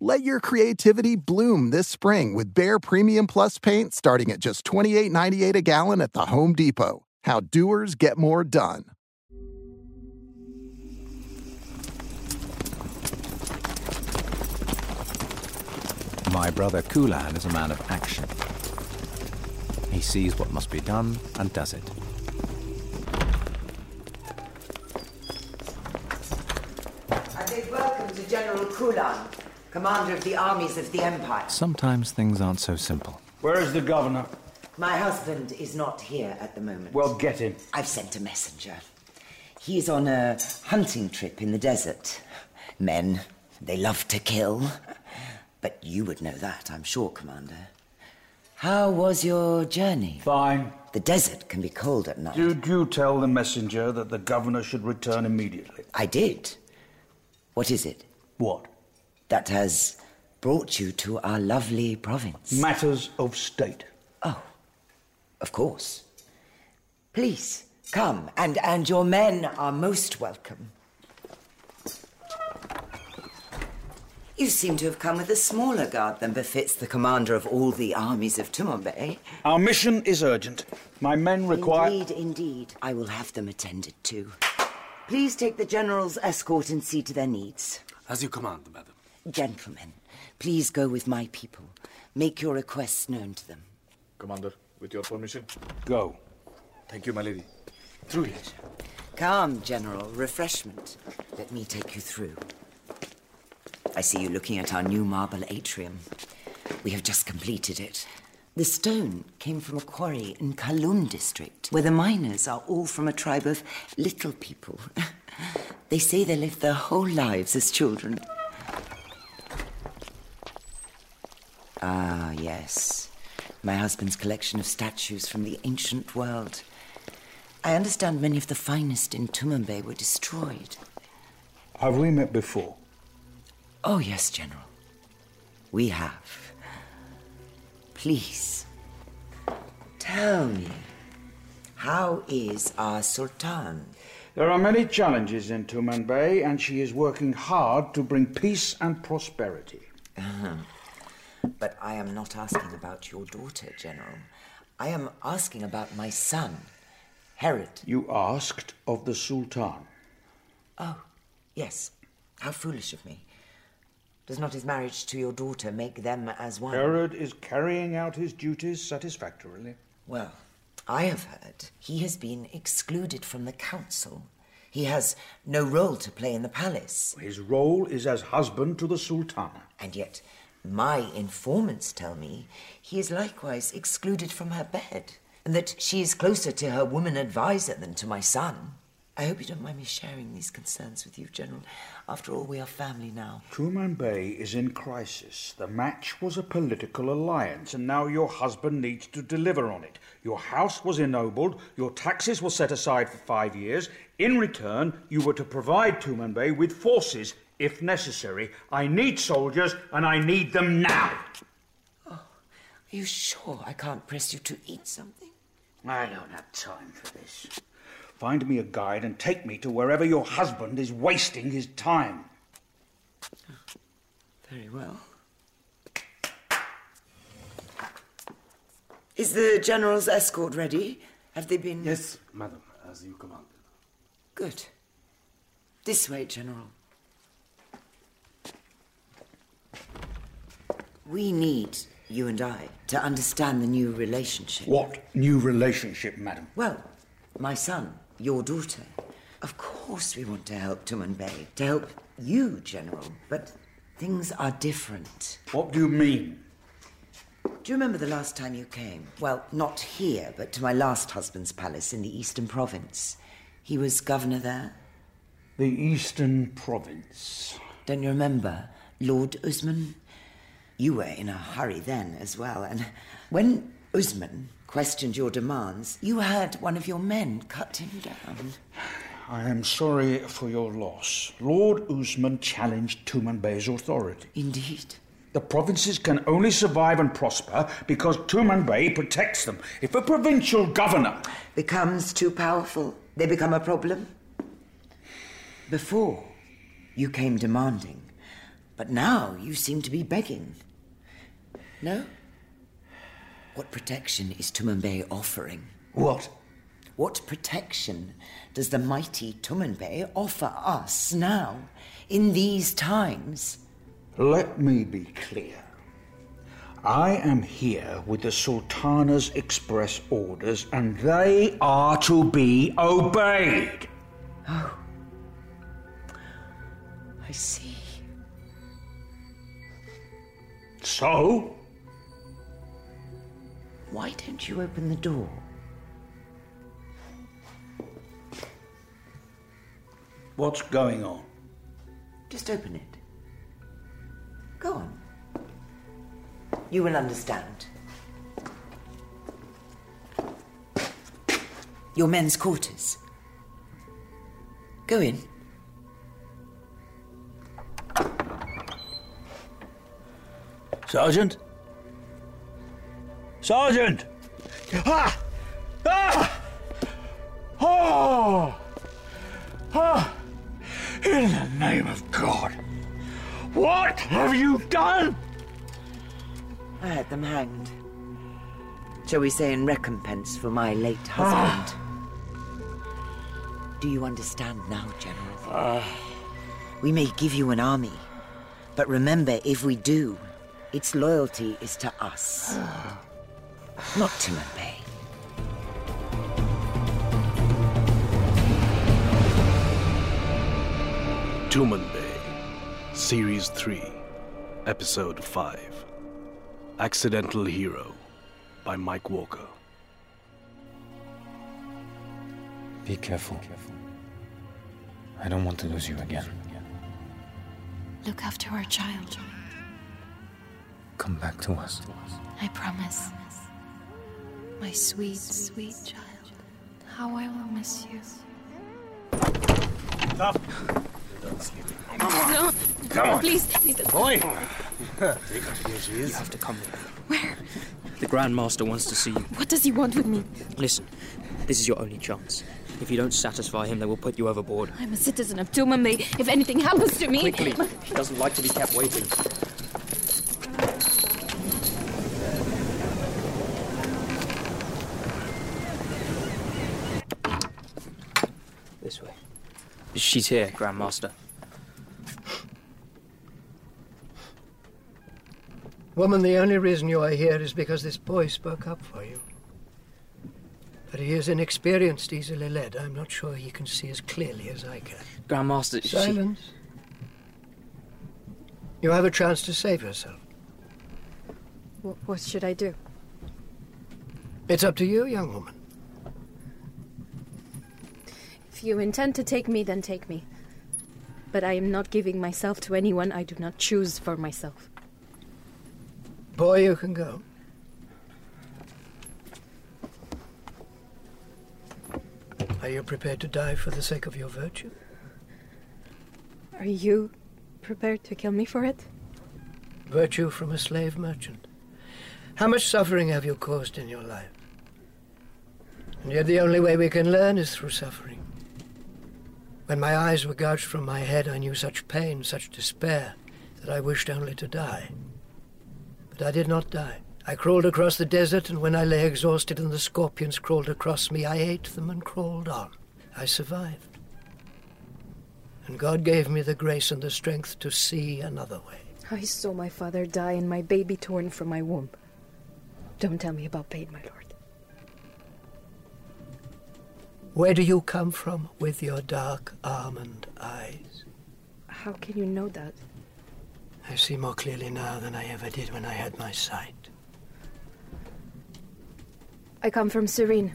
Let your creativity bloom this spring with Behr Premium Plus paint starting at just $28.98 a gallon at the Home Depot. How doers get more done. My brother Qulan is a man of action. He sees what must be done and does it. A big welcome to General Qulan, commander of the armies of the Empire. Sometimes things aren't so simple. Where is the governor? My husband is not here at the moment. Well, get him. I've sent a messenger. He's on a hunting trip in the desert. Men, they love to kill. But you would know that, I'm sure, Commander. How was your journey? Fine. The desert can be cold at night. Did you tell the messenger that the governor should return immediately? I did. What is it? What? That has brought you to our lovely province. Matters of state. Oh, of course. Please, come, and, and your men are most welcome. You seem to have come with a smaller guard than befits the commander of all the armies of Tumanbay. Our mission is urgent. My men require. Indeed, indeed. I will have them attended to. Please take the general's escort and see to their needs. As you command, madam. Gentlemen, please go with my people. Make your requests known to them. Commander, with your permission. Go. Thank you, my lady. Through it. Come, General. Refreshment. Let me take you through. I see you looking at our new marble atrium. We have just completed it. The stone came from a quarry in Kalum district, where the miners are all from a tribe of little people. they say they lived their whole lives as children. Ah, yes. My husband's collection of statues from the ancient world. I understand many of the finest in Tumanbay were destroyed. Have we met before? Oh, yes, General. We have. Please, tell me, how is our Sultan? There are many challenges in Tumanbay, and she is working hard to bring peace and prosperity. Uh-huh. But I am not asking about your daughter, General. I am asking about my son, Herod. You asked of the Sultan. Oh, yes. How foolish of me. Does not his marriage to your daughter make them as one? Herod is carrying out his duties satisfactorily. Well, I have heard he has been excluded from the council. He has no role to play in the palace. His role is as husband to the Sultana. And yet, My informants tell me he is likewise excluded from her bed, and that she is closer to her woman adviser than to my son. I hope you don't mind me sharing these concerns with you, General. After all, we are family now. Tumanbay is in crisis. The match was a political alliance, and now your husband needs to deliver on it. Your house was ennobled, your taxes were set aside for five years. In return, you were to provide Tumanbay with forces if necessary. I need soldiers, and I need them now. Oh, are you sure I can't press you to eat something? I don't have time for this. Find me a guide and take me to wherever your husband is wasting his time. Oh, very well. Is the General's escort ready? Have they been. Yes, madam, as you commanded. Good. This way, General. We need, you and I, to understand the new relationship. What new relationship, madam? Well, my son, your daughter. Of course, we want to help Tumanbay, to help you, General, but things are different. What do you mean? Do you remember the last time you came? Well, not here, but to my last husband's palace in the Eastern Province. He was governor there. The Eastern Province. Don't you remember? Lord Usman? You were in a hurry then as well, and when Usman questioned your demands, you had one of your men cut him down. I am sorry for your loss. Lord Usman challenged Tumanbay's authority. Indeed. The provinces can only survive and prosper because Tumanbay protects them. If a provincial governor becomes too powerful, they become a problem. Before, you came demanding, but now you seem to be begging. No? What protection is Tumanbay offering? What? What protection does the mighty Tumanbay offer us now, in these times? Let me be clear. I am here with the Sultana's express orders, and they are to be obeyed. Oh. I see. So? Why don't you open the door? What's going on? Just open it. Go on. You will understand. Your men's quarters. Go in. Sergeant? Sergeant! Ah! Ah! Oh! Ah! In the name of God! What have you done? I had them hanged. Shall we say in recompense for my late husband? Do you understand now, General? We may give you an army, but remember, if we do, its loyalty is to us, not to Mbaye. Tumanbay, Series 3, Episode 5 Accidental Hero by Mike Walker. Be careful. I don't want to lose you again. Look after our child. Come back to us. I promise. My sweet, sweet child. How I will miss you. Stop! No. Come on. Please, please. Boy! Take her. Here she is. You have to come here. Where? The Grand Master wants to see you. What does he want with me? Listen, this is your only chance. If you don't satisfy him, they will put you overboard. I'm a citizen of Tumanbay. If anything happens to me. Quickly! She doesn't like to be kept waiting. She's here, Grandmaster. Woman, the only reason you are here is because this boy spoke up for you. But he is inexperienced, easily led. I'm not sure he can see as clearly as I can. Grand Master, she- Silence. You have a chance to save yourself. Wh- what should I do? It's up to you, young woman. If you intend to take me, then take me. But I am not giving myself to anyone I do not choose for myself. Boy, you can go. Are you prepared to die for the sake of your virtue? Are you prepared to kill me for it? Virtue from a slave merchant. How much suffering have you caused in your life? And yet the only way we can learn is through suffering. When my eyes were gouged from my head, I knew such pain, such despair, that I wished only to die. But I did not die. I crawled across the desert, and when I lay exhausted and the scorpions crawled across me, I ate them and crawled on. I survived. And God gave me the grace and the strength to see another way. I saw my father die and my baby torn from my womb. Don't tell me about pain, my lord. Where do you come from with your dark almond eyes? How can you know that? I see more clearly now than I ever did when I had my sight. I come from Serene.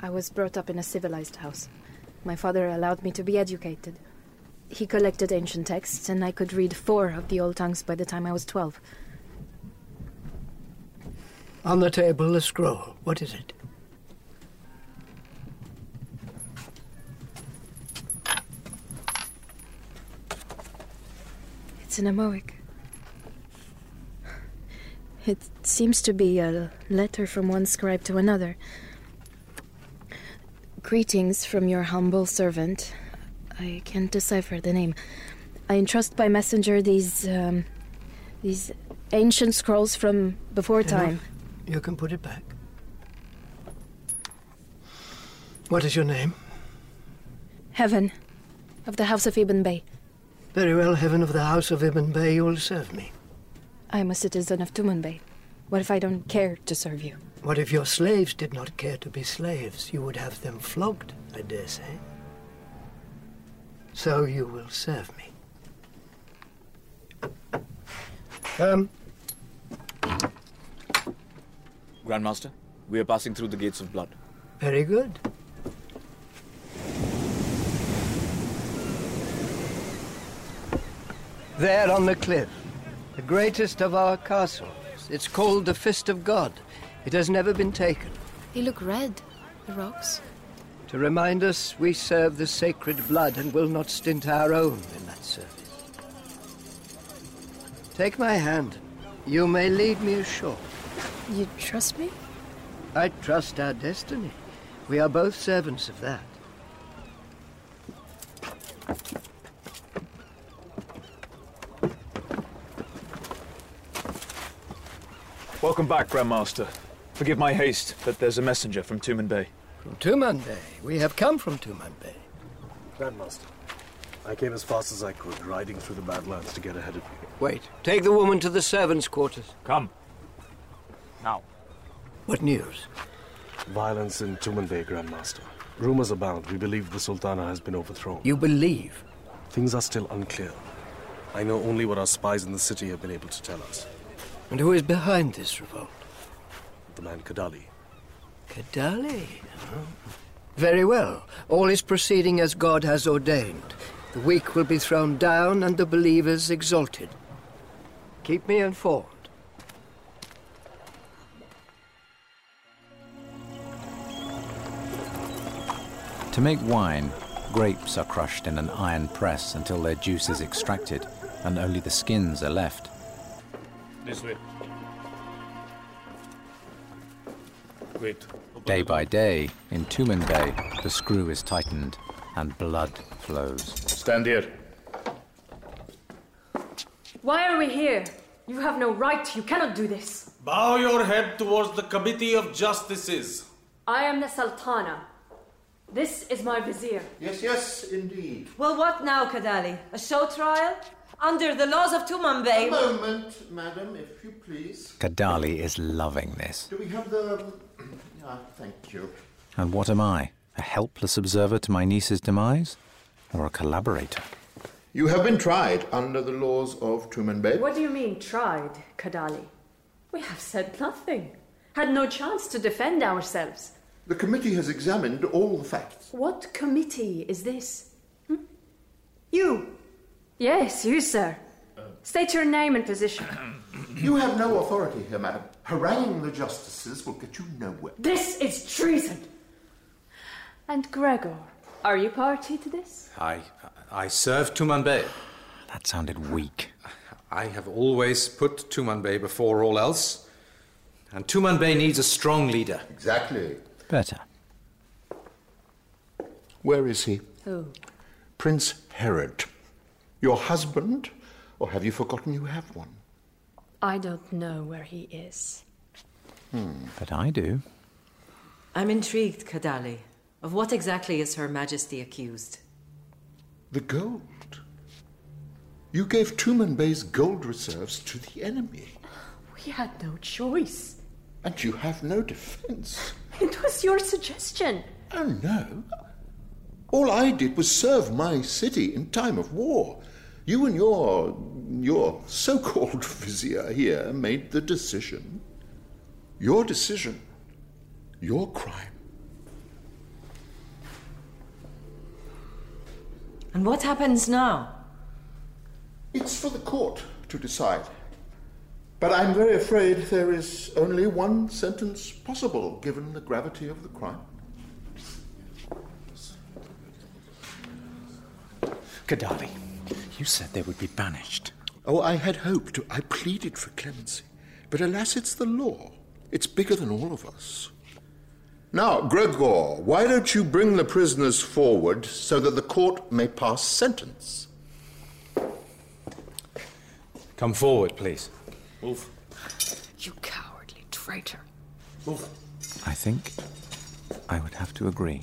I was brought up in a civilized house. My father allowed me to be educated. He collected ancient texts, and I could read four of the old tongues by the time I was twelve. On the table, a scroll. What is it? It's an Amoic. It seems to be a letter from one scribe to another. Greetings from your humble servant. I can't decipher the name. I entrust by messenger these um, these ancient scrolls from before time. You can put it back. What is your name? Heaven of the House of Ibn Bey. Very well, Heaven of the House of Ibn Bey, you will serve me. I am a citizen of Tumanbay. What if I don't care to serve you? What if your slaves did not care to be slaves? You would have them flogged, I dare say. So you will serve me. Come. Grandmaster, we are passing through the gates of blood. Very good. There on the cliff, the greatest of our castles. It's called the Fist of God. It has never been taken. They look red, the rocks. To remind us we serve the sacred blood and will not stint our own in that service. Take my hand. You may lead me ashore. You trust me? I trust our destiny. We are both servants of that. Welcome back, Grandmaster. Forgive my haste, but there's a messenger from Tumanbay. From Tumanbay. We have come from Tumanbay. Grandmaster, I came as fast as I could, riding through the Badlands to get ahead of you. Wait. Take the woman to the servants' quarters. Come. Now. What news? Violence in Tumanbay, Grandmaster. Rumors abound. We believe the Sultana has been overthrown. You believe? Things are still unclear. I know only what our spies in the city have been able to tell us. And who is behind this revolt? The man Kadali. Kadali? Oh. Very well. All is proceeding as God has ordained. The weak will be thrown down and the believers exalted. Keep me informed. To make wine, grapes are crushed in an iron press until their juice is extracted and only the skins are left. This way. Wait. Day by day, in Tumanbay, the screw is tightened and blood flows. Stand here. Why are we here? You have no right. You cannot do this. Bow your head towards the Committee of Justices. I am the Sultana. This is my vizier. Yes, yes, indeed. Well, what now, Kadali? A show trial? Under the laws of Tumanbay. A moment, madam, if you please. Kadali is loving this. Do we have the. Ah, thank you. And what am I? A helpless observer to my niece's demise? Or a collaborator? You have been tried under the laws of Tumanbay. What do you mean, tried, Kadali? We have said nothing. Had no chance to defend ourselves. The committee has examined all the facts. What committee is this? Hmm? You. Yes, you, sir. Uh, State your name and position. You have no authority here, madam. Haranguing the justices will get you nowhere. This is treason. And Gregor, are you party to this? I, I serve Tumanbay. That sounded weak. I have always put Tumanbay before all else. And Tumanbay needs a strong leader. Exactly. Better. Where is he? Who? Prince Herod. Your husband? Or have you forgotten you have one? I don't know where he is. Hmm. But I do. I'm intrigued, Kadali. Of what exactly is Her Majesty accused? The gold. You gave Tumanbay's gold reserves to the enemy. We had no choice. And you have no defense. It was your suggestion. Oh, no. All I did was serve my city in time of war. You and your your so-called vizier here made the decision. Your decision. Your crime. And what happens now? It's for the court to decide. But I'm very afraid there is only one sentence possible given the gravity of the crime. Kadali, you said they would be banished. Oh, I had hoped. I pleaded for clemency. But alas, it's the law. It's bigger than all of us. Now, Gregor, why don't you bring the prisoners forward so that the court may pass sentence? Come forward, please. Move. You cowardly traitor. Move. I think I would have to agree.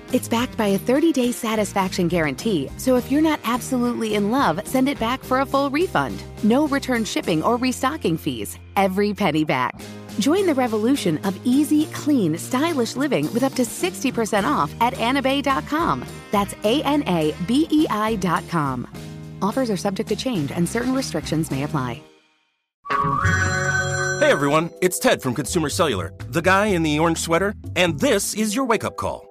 It's backed by a 30 day satisfaction guarantee, so if you're not absolutely in love, send it back for a full refund. No return shipping or restocking fees. Every penny back. Join the revolution of easy, clean, stylish living with up to 60% off at anabei.com. That's A N A B E I.com. Offers are subject to change and certain restrictions may apply. Hey everyone, it's Ted from Consumer Cellular, the guy in the orange sweater, and this is your wake up call.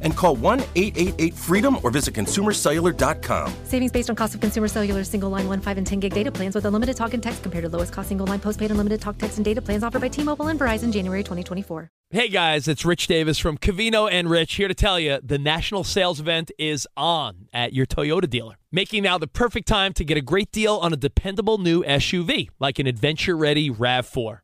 and call 1 888 freedom or visit consumercellular.com. Savings based on cost of consumer cellular single line 1, 5, and 10 gig data plans with unlimited talk and text compared to lowest cost single line postpaid unlimited talk, text, and data plans offered by T Mobile and Verizon January 2024. Hey guys, it's Rich Davis from Cavino and Rich here to tell you the national sales event is on at your Toyota dealer, making now the perfect time to get a great deal on a dependable new SUV like an adventure ready RAV4.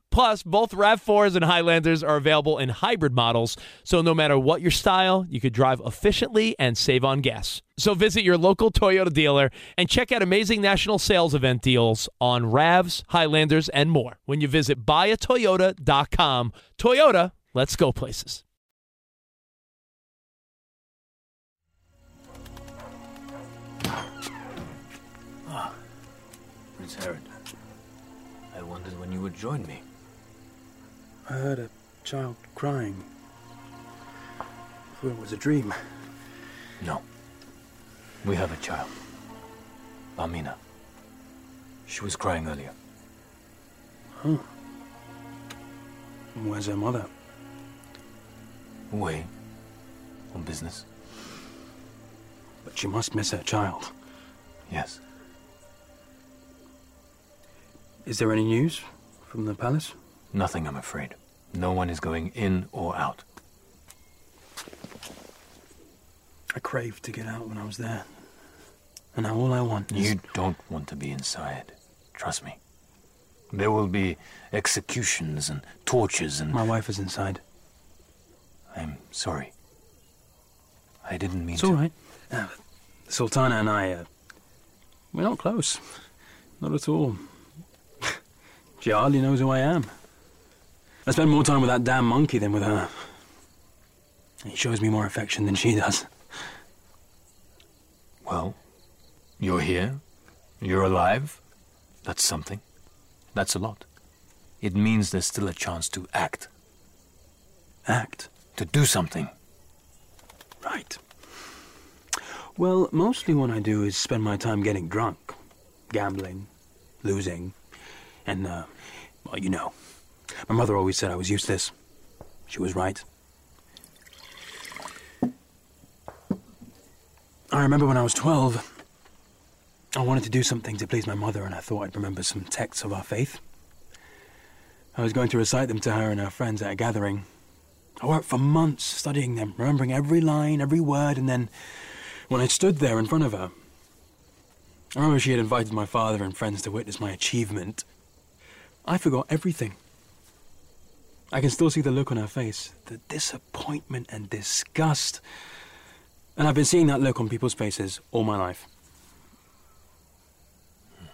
Plus, both RAV4s and Highlanders are available in hybrid models, so no matter what your style, you could drive efficiently and save on gas. So visit your local Toyota dealer and check out amazing national sales event deals on RAVs, Highlanders, and more when you visit buyatoyota.com. Toyota, let's go places. Ah, Prince Herod. I wondered when you would join me. I heard a child crying. Thought it was a dream. No. We have a child. Amina. She was crying earlier. Huh. Where's her mother? Away. On business. But she must miss her child. Yes. Is there any news from the palace? Nothing, I'm afraid. No one is going in or out. I craved to get out when I was there. And now all I want is. You don't want to be inside. Trust me. There will be executions and tortures and. My wife is inside. I'm sorry. I didn't mean It's to. all right. Uh, Sultana and I, uh, we're not close. Not at all. she hardly knows who I am. I spend more time with that damn monkey than with her. He shows me more affection than she does. Well, you're here. You're alive. That's something. That's a lot. It means there's still a chance to act. Act? To do something. Right. Well, mostly what I do is spend my time getting drunk, gambling, losing, and, uh, well, you know. My mother always said I was useless. She was right. I remember when I was 12, I wanted to do something to please my mother, and I thought I'd remember some texts of our faith. I was going to recite them to her and her friends at a gathering. I worked for months studying them, remembering every line, every word, and then when I stood there in front of her, I remember she had invited my father and friends to witness my achievement. I forgot everything. I can still see the look on her face, the disappointment and disgust. And I've been seeing that look on people's faces all my life. Hmm.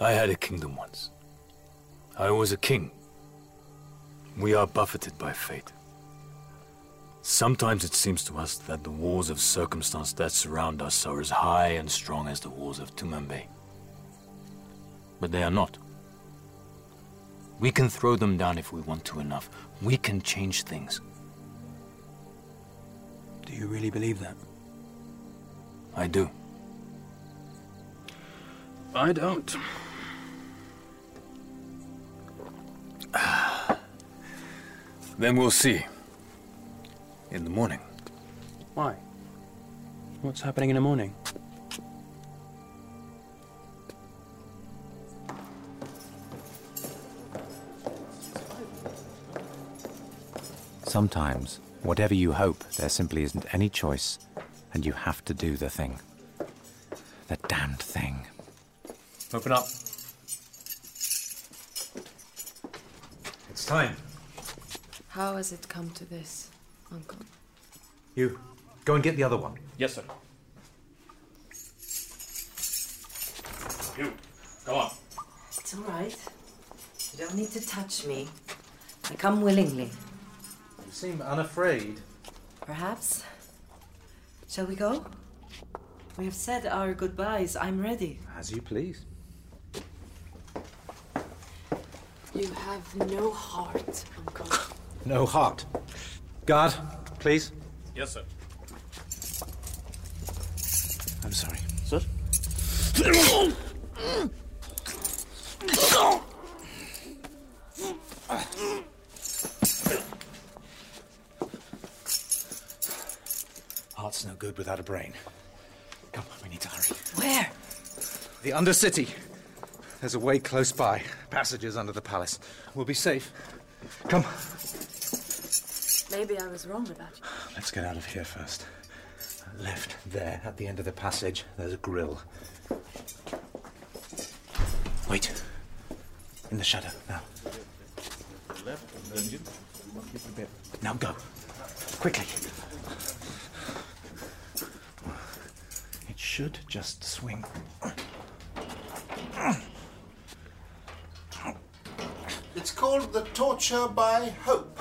I had a kingdom once. I was a king. We are buffeted by fate. Sometimes it seems to us that the walls of circumstance that surround us are as high and strong as the walls of Tumanbay. But they are not. We can throw them down if we want to enough. We can change things. Do you really believe that? I do. I don't. Then we'll see. In the morning. Why? What's happening in the morning? Sometimes, whatever you hope, there simply isn't any choice, and you have to do the thing. The damned thing. Open up. It's time. How has it come to this, Uncle? You, go and get the other one. Yes, sir. You, go on. It's all right. You don't need to touch me. I come willingly. You seem unafraid. Perhaps. Shall we go? We have said our goodbyes. I'm ready. As you please. You have no heart, Uncle. No heart. Guard, please. Yes, sir. I'm sorry. Sir? Heart's no good without a brain. Come on, we need to hurry. Where? The Undercity. There's a way close by. Passages under the palace. We'll be safe. Come, Maybe I was wrong about you. let's get out of here first. Left there, at the end of the passage, there's a grill. Wait. In the shadow, now. Left, Now go. Quickly. Should just swing. It's called the torture by hope.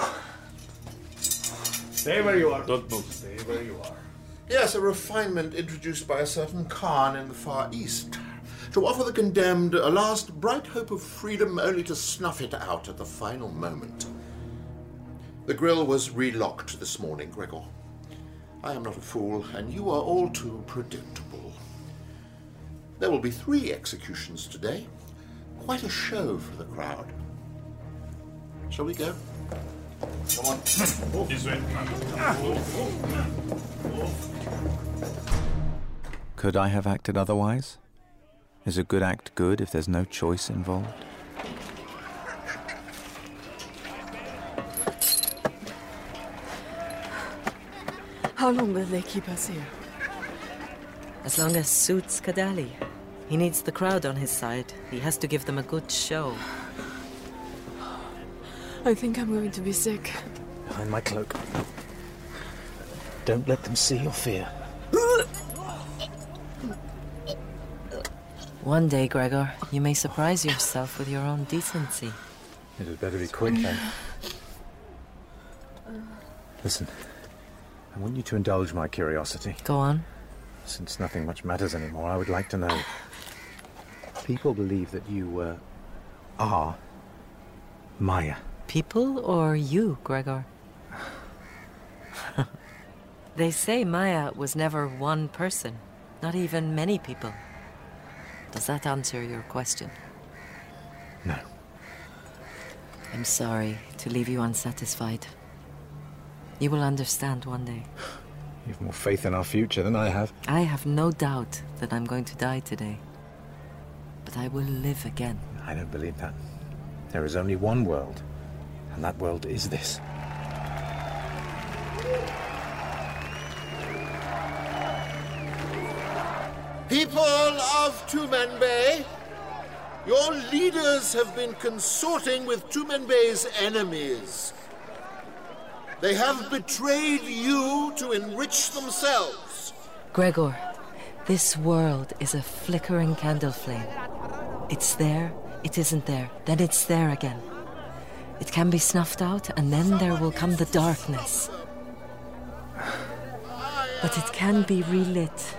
Stay where you are. Don't move. Stay where you are. Yes, a refinement introduced by a certain Khan in the Far East. To offer the condemned a last bright hope of freedom only to snuff it out at the final moment. The grill was relocked this morning, Gregor. I am not a fool, and you are all too predictable. There will be three executions today. Quite a show for the crowd. Shall we go? Come on. Oh. This way. Could I have acted otherwise? Is a good act good if there's no choice involved? How long will they keep us here? As long as suits Kadali. He needs the crowd on his side. He has to give them a good show. I think I'm going to be sick. Behind my cloak. Don't let them see your fear. One day, Gregor, you may surprise yourself with your own decency. It had better be quick then. Listen, I want you to indulge my curiosity. Go on. Since nothing much matters anymore, I would like to know. People believe that you uh, are Maya. People or you, Gregor? they say Maya was never one person, not even many people. Does that answer your question? No. I'm sorry to leave you unsatisfied. You will understand one day. You have more faith in our future than I have. I have no doubt that I'm going to die today. But I will live again. I don't believe that. There is only one world, and that world is this. People of Tumanbay, your leaders have been consorting with Tumanbay's enemies. They have betrayed you to enrich themselves. Gregor, this world is a flickering candle flame. It's there, it isn't there, then it's there again. It can be snuffed out, and then there will come the darkness. But it can be relit.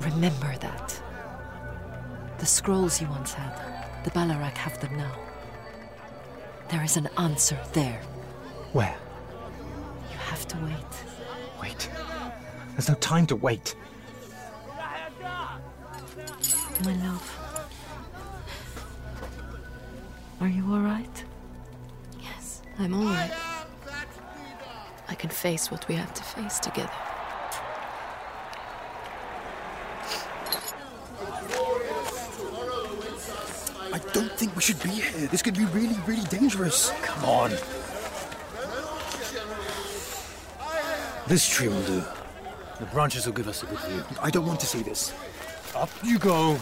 Remember that. The scrolls you once had, the Balarac have them now. There is an answer there. Where? You have to wait. Wait. There's no time to wait. My love. Are you all right? Yes, I'm all right. I can face what we have to face together. I don't think we should be here. This could be really, really dangerous. Come on. This tree will do. The branches will give us a good view. I don't want to see this. Up you go.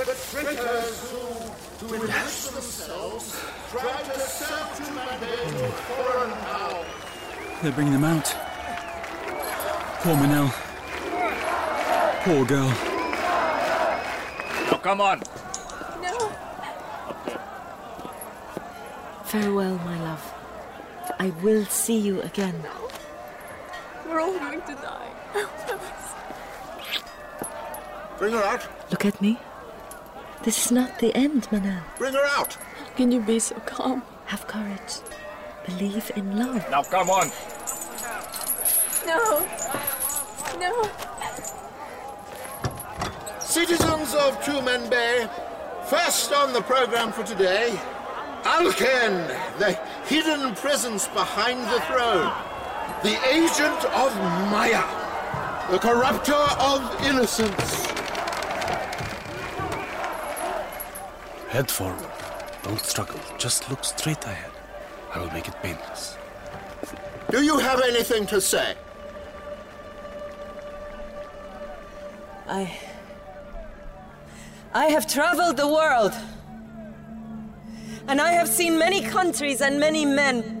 The traitors who, to enrich themselves, try to serve Tumanbay to foreign power. They're bringing them out. Poor Manel. Poor girl. Now, come on. No. Farewell, my love. I will see you again. We're all going to die. Bring her out. Look at me. This is not the end, Manel. Bring her out. How can you be so calm? Have courage. Believe in love. Now, come on. No. No. Citizens of Tumanbay, first on the program for today, Alken, the hidden presence behind the throne. The agent of Maya. The corrupter of innocence. Head forward. Don't struggle. Just look straight ahead. I will make it painless. Do you have anything to say? I. I have traveled the world. And I have seen many countries and many men.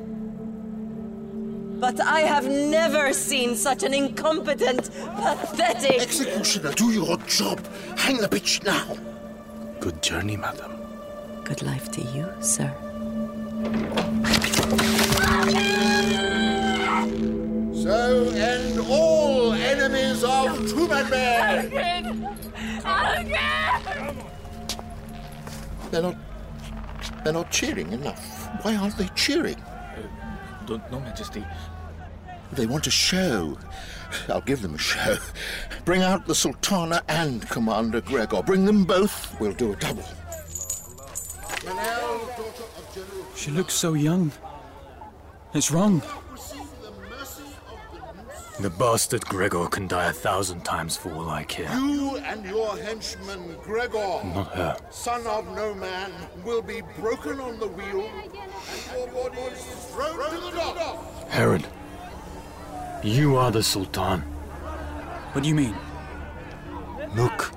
But I have never seen such an incompetent, pathetic. Executioner, do your job. Hang the bitch now. Good journey, madam. Good life to you, sir. So end all enemies of Tumanbay. They're not. They're not cheering enough. Why aren't they cheering? Uh, don't know, Majesty. They want a show. I'll give them a show. Bring out the Sultana and Commander Gregor. Bring them both. We'll do a double. She looks so young. It's wrong. The bastard Gregor can die a thousand times for all I care. You and your henchman Gregor, Not her. son of no man, will be broken on the wheel and your bodies thrown to the dock. Herod, you are the Sultan. What do you mean? Look.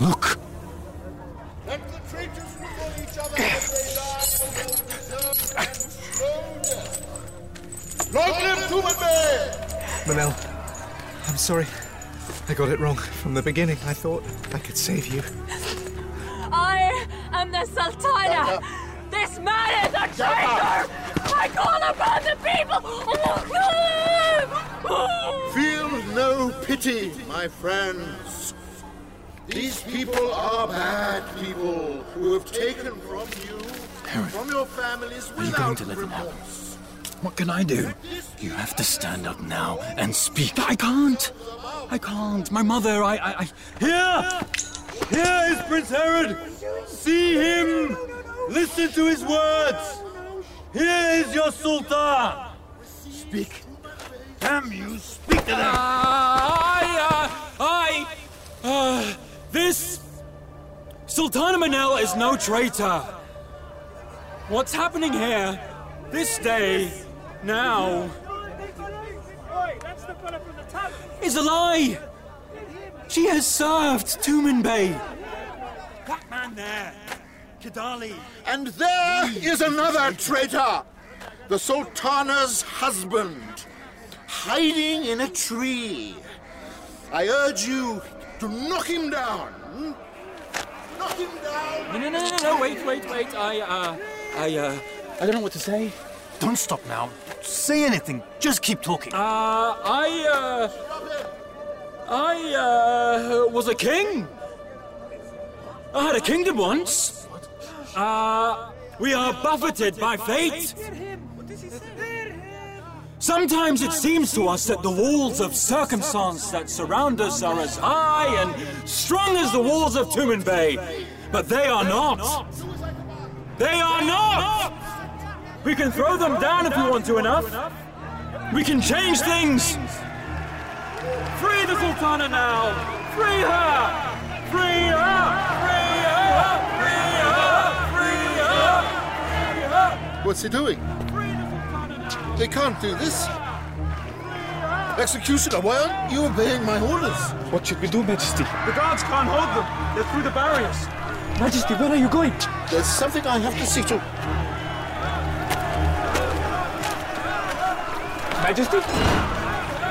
Look. Live Tumanbay! Manel, I'm sorry. I got it wrong from the beginning. I thought I could save you. I am the Sultana. This man is a traitor. I call upon the people. Feel no pity, my friends. These people are bad people who have taken from you, Herod, from your families are you going without to let them happen? remorse. What can I do? You have to stand up now and speak. I can't. I can't. My mother, I. I, I... Here! Here is Prince Herod! See him! Listen to his words! Here is your Sultan! Speak. Damn you, speak to them! I, uh, I, uh, this Sultana Manel is no traitor. What's happening here, this day, now, is a lie. She has served Tumanbay. That man there, Kadali. And there is another traitor, the Sultana's husband, hiding in a tree. I urge you to knock him down. Knock him down. No, no, no, no, no, wait, wait, wait. I, uh, I, uh, I don't know what to say. Don't stop now. Say anything. Just keep talking. Uh, I, uh, I, uh, was a king. I had a kingdom once. Uh, we are buffeted by fate. Sometimes it seems to us that the walls of circumstance that surround us are as high and strong as the walls of Tumanbay, but they are not. They are not! We can throw them down if we want to enough. We can change things. Free the Sultana now! Free her! Free her! Free her! Free her! Free her! Free her! What's he doing? They can't do this. Executioner, why aren't you obeying my orders? What should we do, Majesty? The guards can't hold them. They're through the barriers. Majesty, where are you going? There's something I have to see to. Majesty?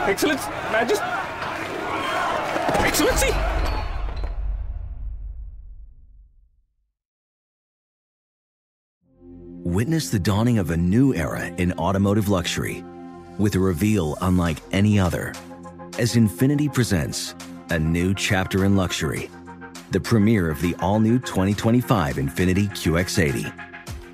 Excellence? Majesty? Excellency? Witness the dawning of a new era in automotive luxury with a reveal unlike any other as Infiniti presents a new chapter in luxury, the premiere of the all new 2025 Infiniti QX80.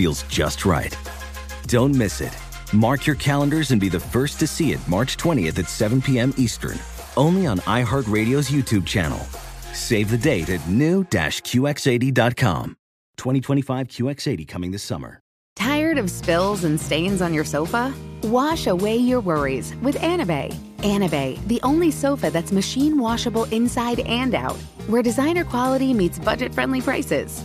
feels just right. Don't miss it. Mark your calendars and be the first to see it March 20th at 7 p.m. Eastern, only on iHeartRadio's YouTube channel. Save the date at new-QX80.com. 2025 QX80 coming this summer. Tired of spills and stains on your sofa? Wash away your worries with Anabei. Anabei, the only sofa that's machine washable inside and out, where designer quality meets budget friendly prices.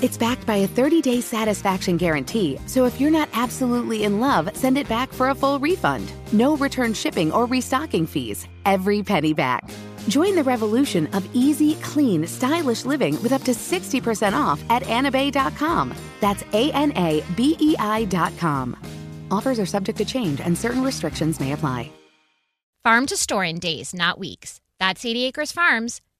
It's backed by a 30 day satisfaction guarantee, so if you're not absolutely in love, send it back for a full refund. No return shipping or restocking fees. Every penny back. Join the revolution of easy, clean, stylish living with up to 60% off at anabei.com. That's A N A B E I.com. Offers are subject to change and certain restrictions may apply. Farm to store in days, not weeks. That's 80 Acres Farms.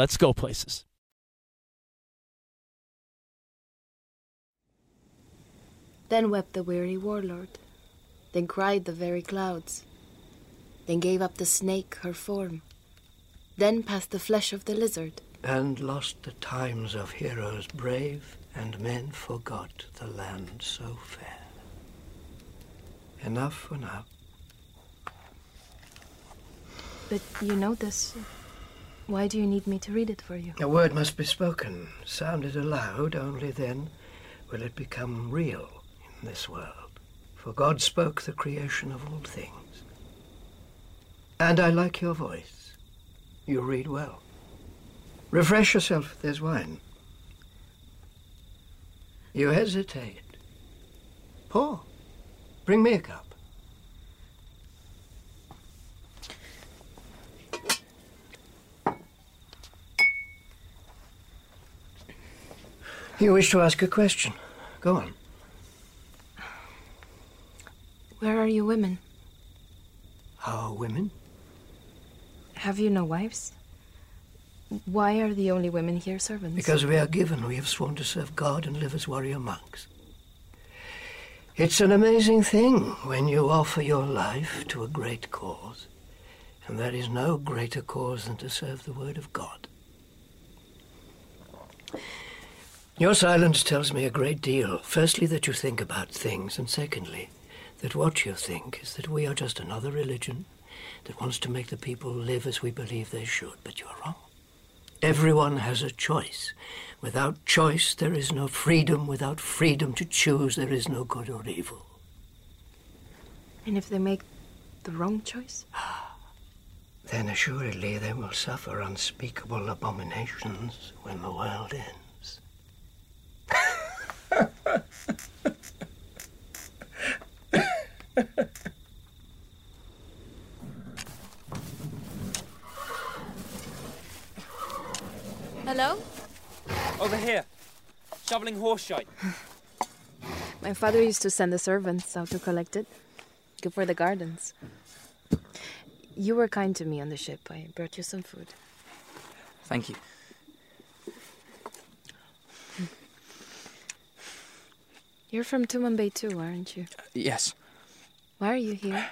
let's go places. Then wept the weary warlord, then cried the very clouds, then gave up the snake her form, then passed the flesh of the lizard. And lost the times of heroes brave, and men forgot the land so fair. Enough for now. But you know this. Why do you need me to read it for you? A word must be spoken, sounded aloud, only then will it become real in this world. For God spoke the creation of all things. And I like your voice. You read well. Refresh yourself, there's wine. You hesitate. Pour. Bring me a cup. You wish to ask a question. Go on. Where are you women? Our women? Have you no wives? Why are the only women here servants? Because we are given, we have sworn to serve God and live as warrior monks. It's an amazing thing when you offer your life to a great cause, and there is no greater cause than to serve the word of God. Your silence tells me a great deal. Firstly, that you think about things, and secondly, that what you think is that we are just another religion that wants to make the people live as we believe they should. But you're wrong. Everyone has a choice. Without choice, there is no freedom. Without freedom to choose, there is no good or evil. And if they make the wrong choice? Ah, then assuredly they will suffer unspeakable abominations when the world ends. Hello? Over here. Shoveling horse shite. My father used to send the servants out to collect it. Good for the gardens. You were kind to me on the ship. I brought you some food. Thank you. You're from Tumanbay too, aren't you? Yes. Why are you here?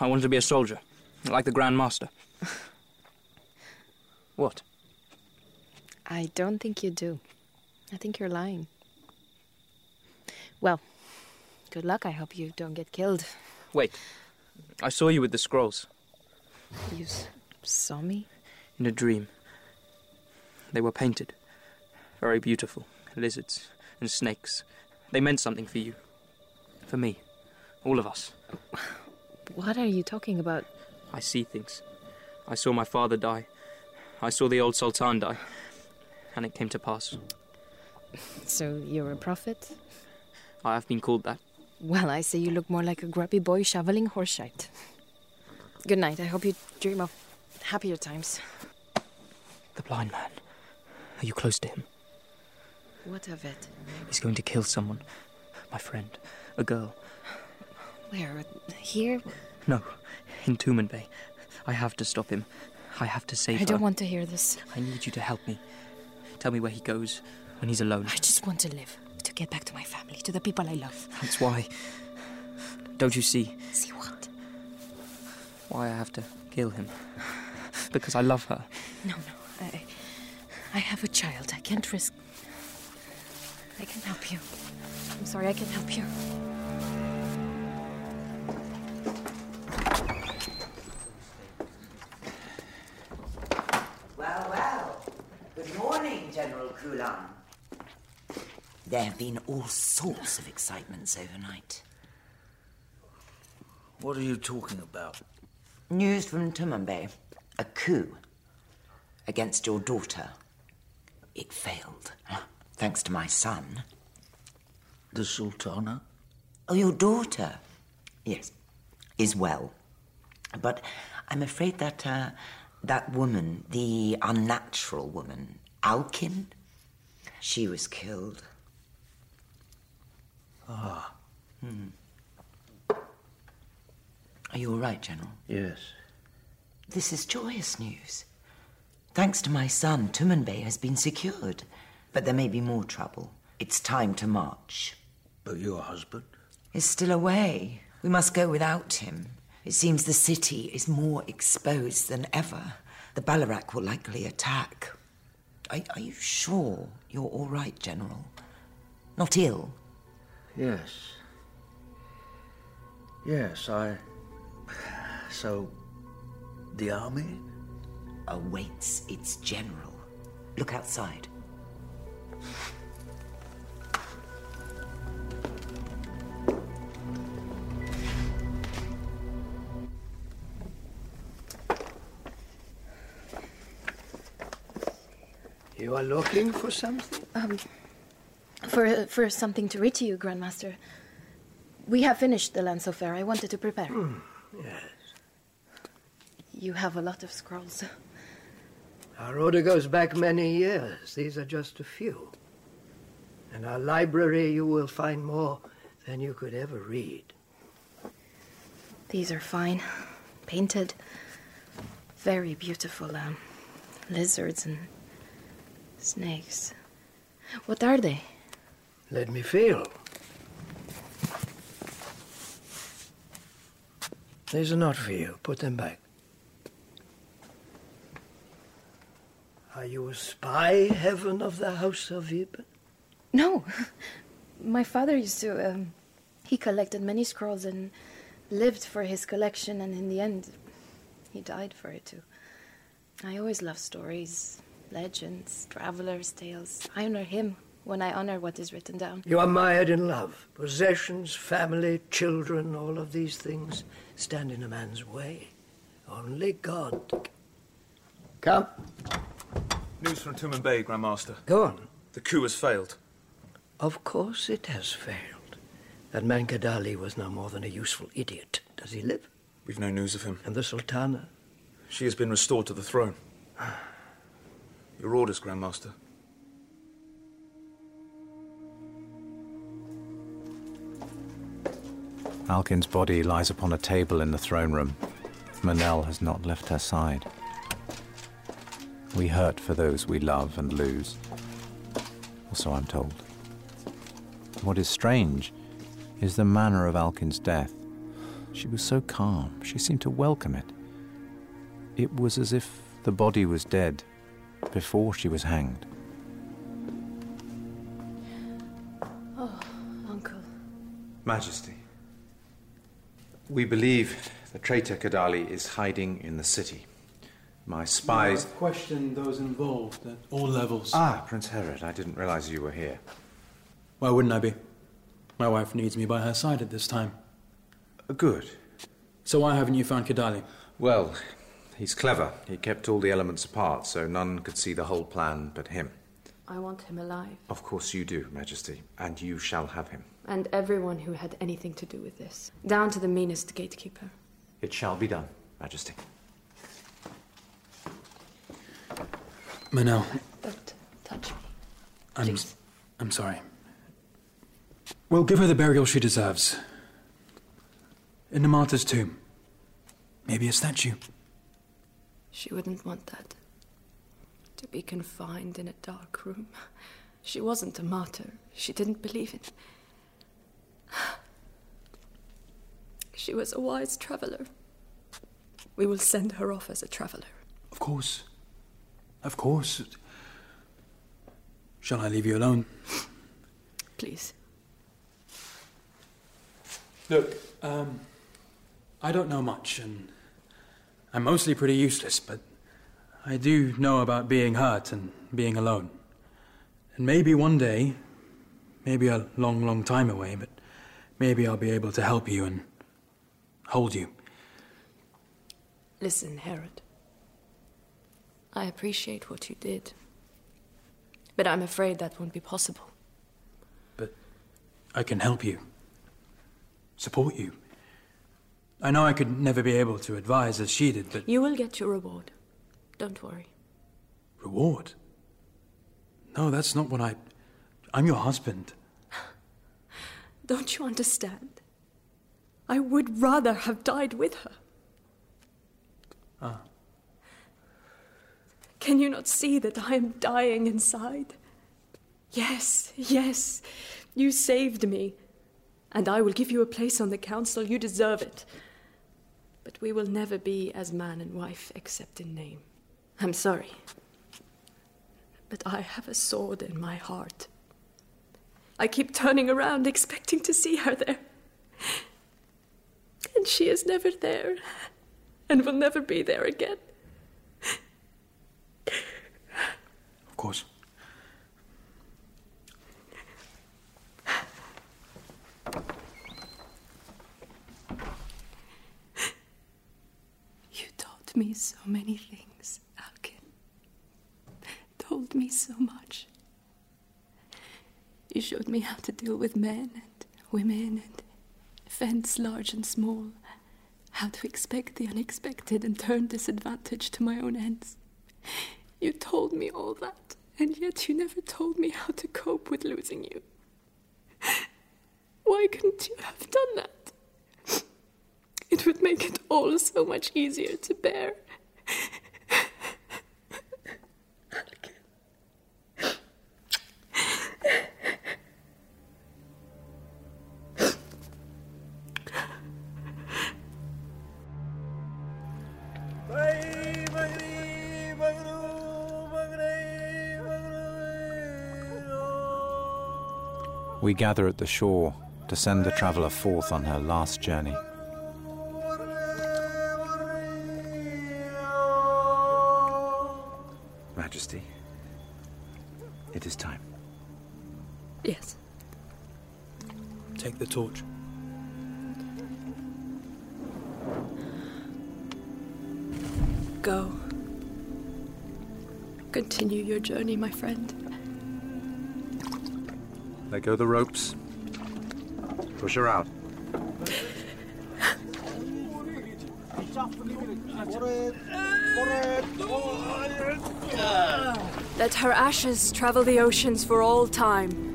I wanted to be a soldier, like the Grand Master. what? I don't think you do. I think you're lying. Well, good luck. I hope you don't get killed. Wait. I saw you with the scrolls. You s- saw me? In a dream. They were painted. Very beautiful. Lizards and snakes. They meant something for you. For me. All of us. What are you talking about? I see things. I saw my father die. I saw the old Sultan die. And it came to pass. So you're a prophet? I have been called that. Well, I say you look more like a grubby boy shoveling horseshite. Good night. I hope you dream of happier times. The blind man. Are you close to him? What of it? He's going to kill someone. My friend. A girl. Where? Here? No. In Tumanbay. I have to stop him. I have to save I her. I don't want to hear this. I need you to help me. Tell me where he goes when he's alone. I just want to live, to get back to my family, to the people I love. That's why. Don't you see? See what? Why I have to kill him. Because I love her. No, no. I, I have a child. I can't risk. I can help you. I'm sorry, I can help you. Well, well. Good morning, General Qulan. There have been all sorts of excitements overnight. What are you talking about? News from Tumanbay. A coup against your daughter. It failed, thanks to my son. The Sultana? Oh, your daughter? Yes, is well. But I'm afraid that uh, that woman, the unnatural woman, Alkin, she was killed. Ah, Hmm. Are you all right, General? yes. This is joyous news. Thanks to my son, Tumanbay has been secured. But there may be more trouble. It's time to march. But your husband? Is still away. We must go without him. It seems the city is more exposed than ever. The Balarac will likely attack. Are, are you sure you're all right, General? Not ill? Yes. Yes, I. So. The army? Awaits its general. Look outside. You are looking for something? Um, for for something to read to you, Grandmaster. We have finished the Lance Fair. I wanted to prepare. Yes. You have a lot of scrolls. Our order goes back many years. These are just a few. In our library, you will find more than you could ever read. These are fine, painted, very beautiful um, lizards and snakes. What are they? Let me feel. These are not for you. Put them back. Are you a spy, Heaven of the House of Ibn? No, my father used to. Um, he collected many scrolls and lived for his collection, and in the end, he died for it too. I always love stories, legends, travelers' tales. I honor him when I honor what is written down. You are mired in love. Possessions, family, children, all of these things stand in a man's way. Only God. Come. News from Tumen Grand Master. Go on. The coup has failed. Of course it has failed. That man Kadali was no more than a useful idiot. Does he live? We've no news of him. And the Sultana? She has been restored to the throne. Your orders, Grandmaster. Alkin's body lies upon a table in the throne room. Manel has not left her side. We hurt for those we love and lose. Or so I'm told. What is strange is the manner of Alkin's death. She was so calm, she seemed to welcome it. It was as if the body was dead before she was hanged. Oh, Uncle. Majesty, we believe the traitor Kadali is hiding in the city. My spies. I've questioned those involved at all levels. Ah, Prince Herod, I didn't realize you were here. Why wouldn't I be? My wife needs me by her side at this time. Good. So why haven't you found Kadali? Well, he's clever. He kept all the elements apart, so none could see the whole plan but him. I want him alive. Of course you do, Majesty, and you shall have him. And everyone who had anything to do with this. Down to the meanest gatekeeper. It shall be done, Majesty. Manel, Don't touch me. I'm, I'm sorry. We'll give her the burial she deserves. In the martyr's tomb. Maybe a statue. She wouldn't want that. To be confined in a dark room. She wasn't a martyr. She didn't believe it. She was a wise traveler. We will send her off as a traveler. Of course. Of course. Shall I leave you alone? Please. Look, um, I don't know much, and I'm mostly pretty useless, but I do know about being hurt and being alone. And maybe one day, maybe a long, long time away, but maybe I'll be able to help you and hold you. Listen, Herod. I appreciate what you did. But I'm afraid that won't be possible. But I can help you, support you. I know I could never be able to advise as she did, but You will get your reward. Don't worry. reward? No, that's not what I. I'm your husband. Don't you understand? I would rather have died with her. Ah. Can you not see that I am dying inside? Yes, yes, you saved me, and I will give you a place on the council. You deserve it. But we will never be as man and wife except in name. I'm sorry. But I have a sword in my heart. I keep turning around expecting to see her there. And she is never there, and will never be there again. Course. You taught me so many things, Alkin. Told me so much. You showed me how to deal with men and women and events large and small. How to expect the unexpected and turn disadvantage to my own ends. You told me all that, and yet you never told me how to cope with losing you. Why couldn't you have done that? It would make it all so much easier to bear. We gather at the shore to send the traveller forth on her last journey. Go the ropes. Push her out. Let her ashes travel the oceans for all time.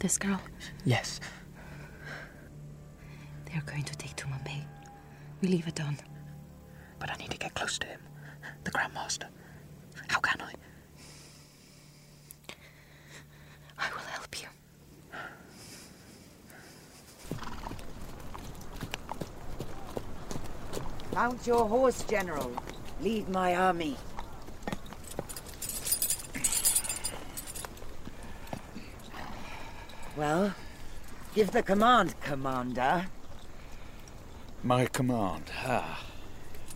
This girl? Yes. They are going to take Tumanbay. We leave at dawn. But I need to get close to him. The Grand Master. How can I? I will help you. Mount your horse, General. Lead my army. Well, give the command, Commander. My command. Ah.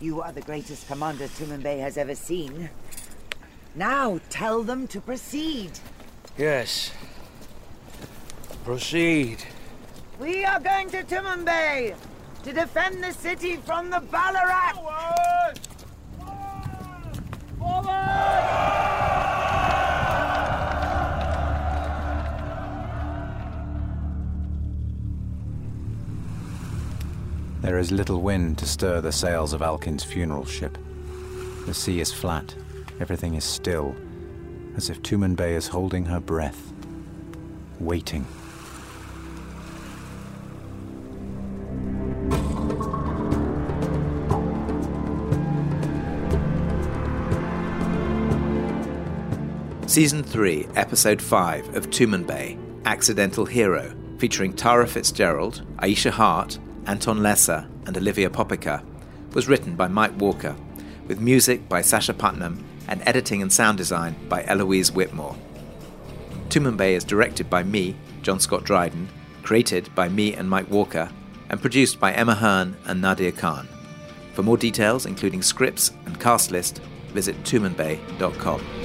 You are the greatest commander Tumanbay has ever seen. Now tell them to proceed. Yes. Proceed. We are going to Tumanbay to defend the city from the Balarac. There is little wind to stir the sails of Alkin's funeral ship. The sea is flat, everything is still, as if Tumanbay is holding her breath, waiting. Season 3, Episode 5 of Tumanbay, Accidental Hero, featuring Tara Fitzgerald, Aisha Hart, Anton Lesser, and Olivia Popica, was written by Mike Walker, with music by Sacha Puttnam and editing and sound design by Eloise Whitmore. Tumanbay is directed by me, John Scott Dryden, created by me and Mike Walker, and produced by Emma Hearn and Nadia Khan. For more details, including scripts and cast list, visit tumanbay.com.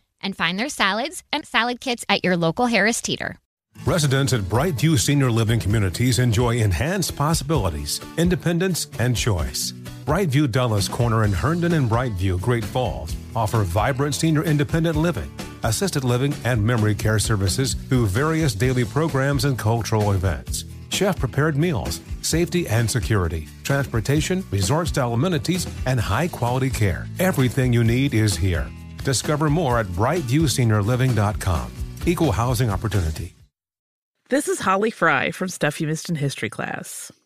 and find their salads and salad kits at your local Harris Teeter. Residents at Brightview Senior Living Communities enjoy enhanced possibilities, independence, and choice. Brightview Dulles Corner in Herndon and Brightview, Great Falls offer vibrant senior independent living, assisted living, and memory care services through various daily programs and cultural events. Chef prepared meals, safety and security, transportation, resort style amenities, and high quality care. Everything you need is here. Discover more at brightviewseniorliving.com. Equal housing opportunity. This is Holly Fry from Stuff You Missed in History class.